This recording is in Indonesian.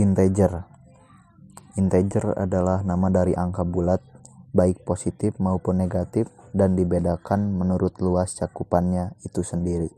Integer Integer adalah nama dari angka bulat, baik positif maupun negatif, dan dibedakan menurut luas cakupannya itu sendiri.